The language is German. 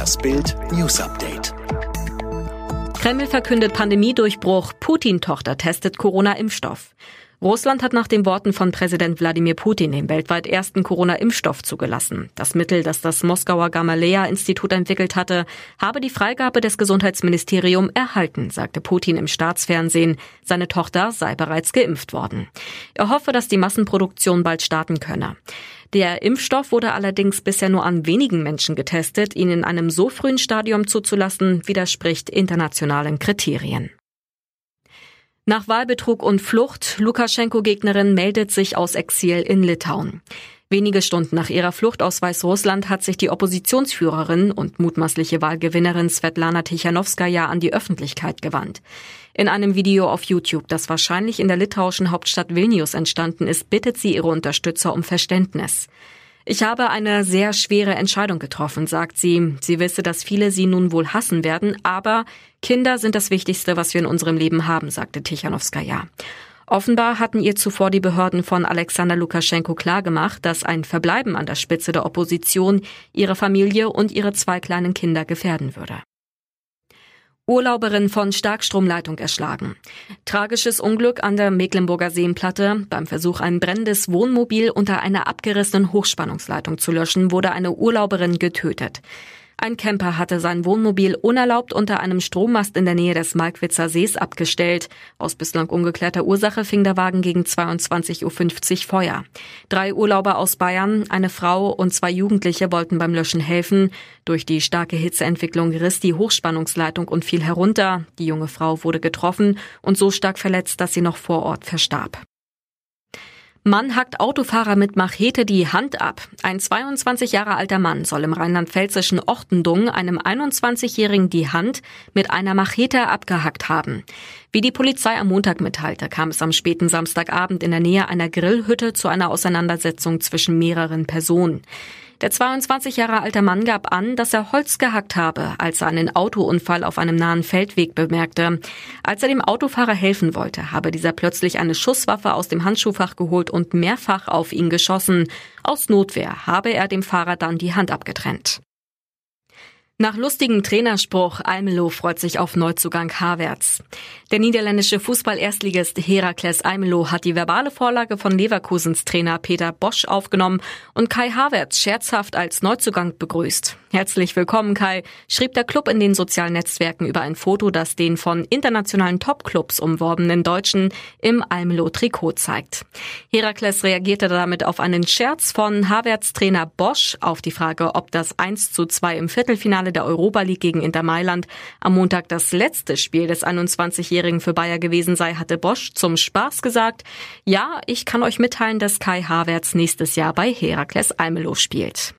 Das Bild News Update. Kreml verkündet Pandemiedurchbruch. Putin-Tochter testet Corona-Impfstoff. Russland hat nach den Worten von Präsident Wladimir Putin den weltweit ersten Corona-Impfstoff zugelassen. Das Mittel, das das Moskauer Gamaleya-Institut entwickelt hatte, habe die Freigabe des Gesundheitsministeriums erhalten, sagte Putin im Staatsfernsehen. Seine Tochter sei bereits geimpft worden. Er hoffe, dass die Massenproduktion bald starten könne. Der Impfstoff wurde allerdings bisher nur an wenigen Menschen getestet. Ihn in einem so frühen Stadium zuzulassen, widerspricht internationalen Kriterien. Nach Wahlbetrug und Flucht, Lukaschenko-Gegnerin meldet sich aus Exil in Litauen. Wenige Stunden nach ihrer Flucht aus Weißrussland hat sich die Oppositionsführerin und mutmaßliche Wahlgewinnerin Svetlana Tichanowskaja an die Öffentlichkeit gewandt. In einem Video auf YouTube, das wahrscheinlich in der litauischen Hauptstadt Vilnius entstanden ist, bittet sie ihre Unterstützer um Verständnis. Ich habe eine sehr schwere Entscheidung getroffen, sagt sie. Sie wisse, dass viele sie nun wohl hassen werden, aber Kinder sind das Wichtigste, was wir in unserem Leben haben, sagte Tichanowskaja. Offenbar hatten ihr zuvor die Behörden von Alexander Lukaschenko klargemacht, dass ein Verbleiben an der Spitze der Opposition ihre Familie und ihre zwei kleinen Kinder gefährden würde. Urlauberin von Starkstromleitung erschlagen. Tragisches Unglück an der Mecklenburger Seenplatte. Beim Versuch, ein brennendes Wohnmobil unter einer abgerissenen Hochspannungsleitung zu löschen, wurde eine Urlauberin getötet. Ein Camper hatte sein Wohnmobil unerlaubt unter einem Strommast in der Nähe des Malkwitzer Sees abgestellt. Aus bislang ungeklärter Ursache fing der Wagen gegen 22.50 Uhr Feuer. Drei Urlauber aus Bayern, eine Frau und zwei Jugendliche wollten beim Löschen helfen. Durch die starke Hitzeentwicklung riss die Hochspannungsleitung und fiel herunter. Die junge Frau wurde getroffen und so stark verletzt, dass sie noch vor Ort verstarb. Mann hackt Autofahrer mit Machete die Hand ab. Ein 22 Jahre alter Mann soll im rheinland-pfälzischen Ochtendung einem 21-Jährigen die Hand mit einer Machete abgehackt haben. Wie die Polizei am Montag mitteilte, kam es am späten Samstagabend in der Nähe einer Grillhütte zu einer Auseinandersetzung zwischen mehreren Personen. Der 22 Jahre alte Mann gab an, dass er Holz gehackt habe, als er einen Autounfall auf einem nahen Feldweg bemerkte. Als er dem Autofahrer helfen wollte, habe dieser plötzlich eine Schusswaffe aus dem Handschuhfach geholt und mehrfach auf ihn geschossen. Aus Notwehr habe er dem Fahrer dann die Hand abgetrennt. Nach lustigem Trainerspruch, Almelo freut sich auf Neuzugang Havertz. Der niederländische Fußball-Erstligist Herakles Almelo hat die verbale Vorlage von Leverkusens Trainer Peter Bosch aufgenommen und Kai Havertz scherzhaft als Neuzugang begrüßt. Herzlich willkommen, Kai, schrieb der Club in den sozialen Netzwerken über ein Foto, das den von internationalen Topclubs umworbenen Deutschen im Almelo-Trikot zeigt. Herakles reagierte damit auf einen Scherz von Havertz Trainer Bosch auf die Frage, ob das 1 zu 2 im Viertelfinale Finale der Europa League gegen Inter Mailand am Montag das letzte Spiel des 21-Jährigen für Bayer gewesen sei, hatte Bosch zum Spaß gesagt, ja, ich kann euch mitteilen, dass Kai Havertz nächstes Jahr bei Herakles Almelo spielt.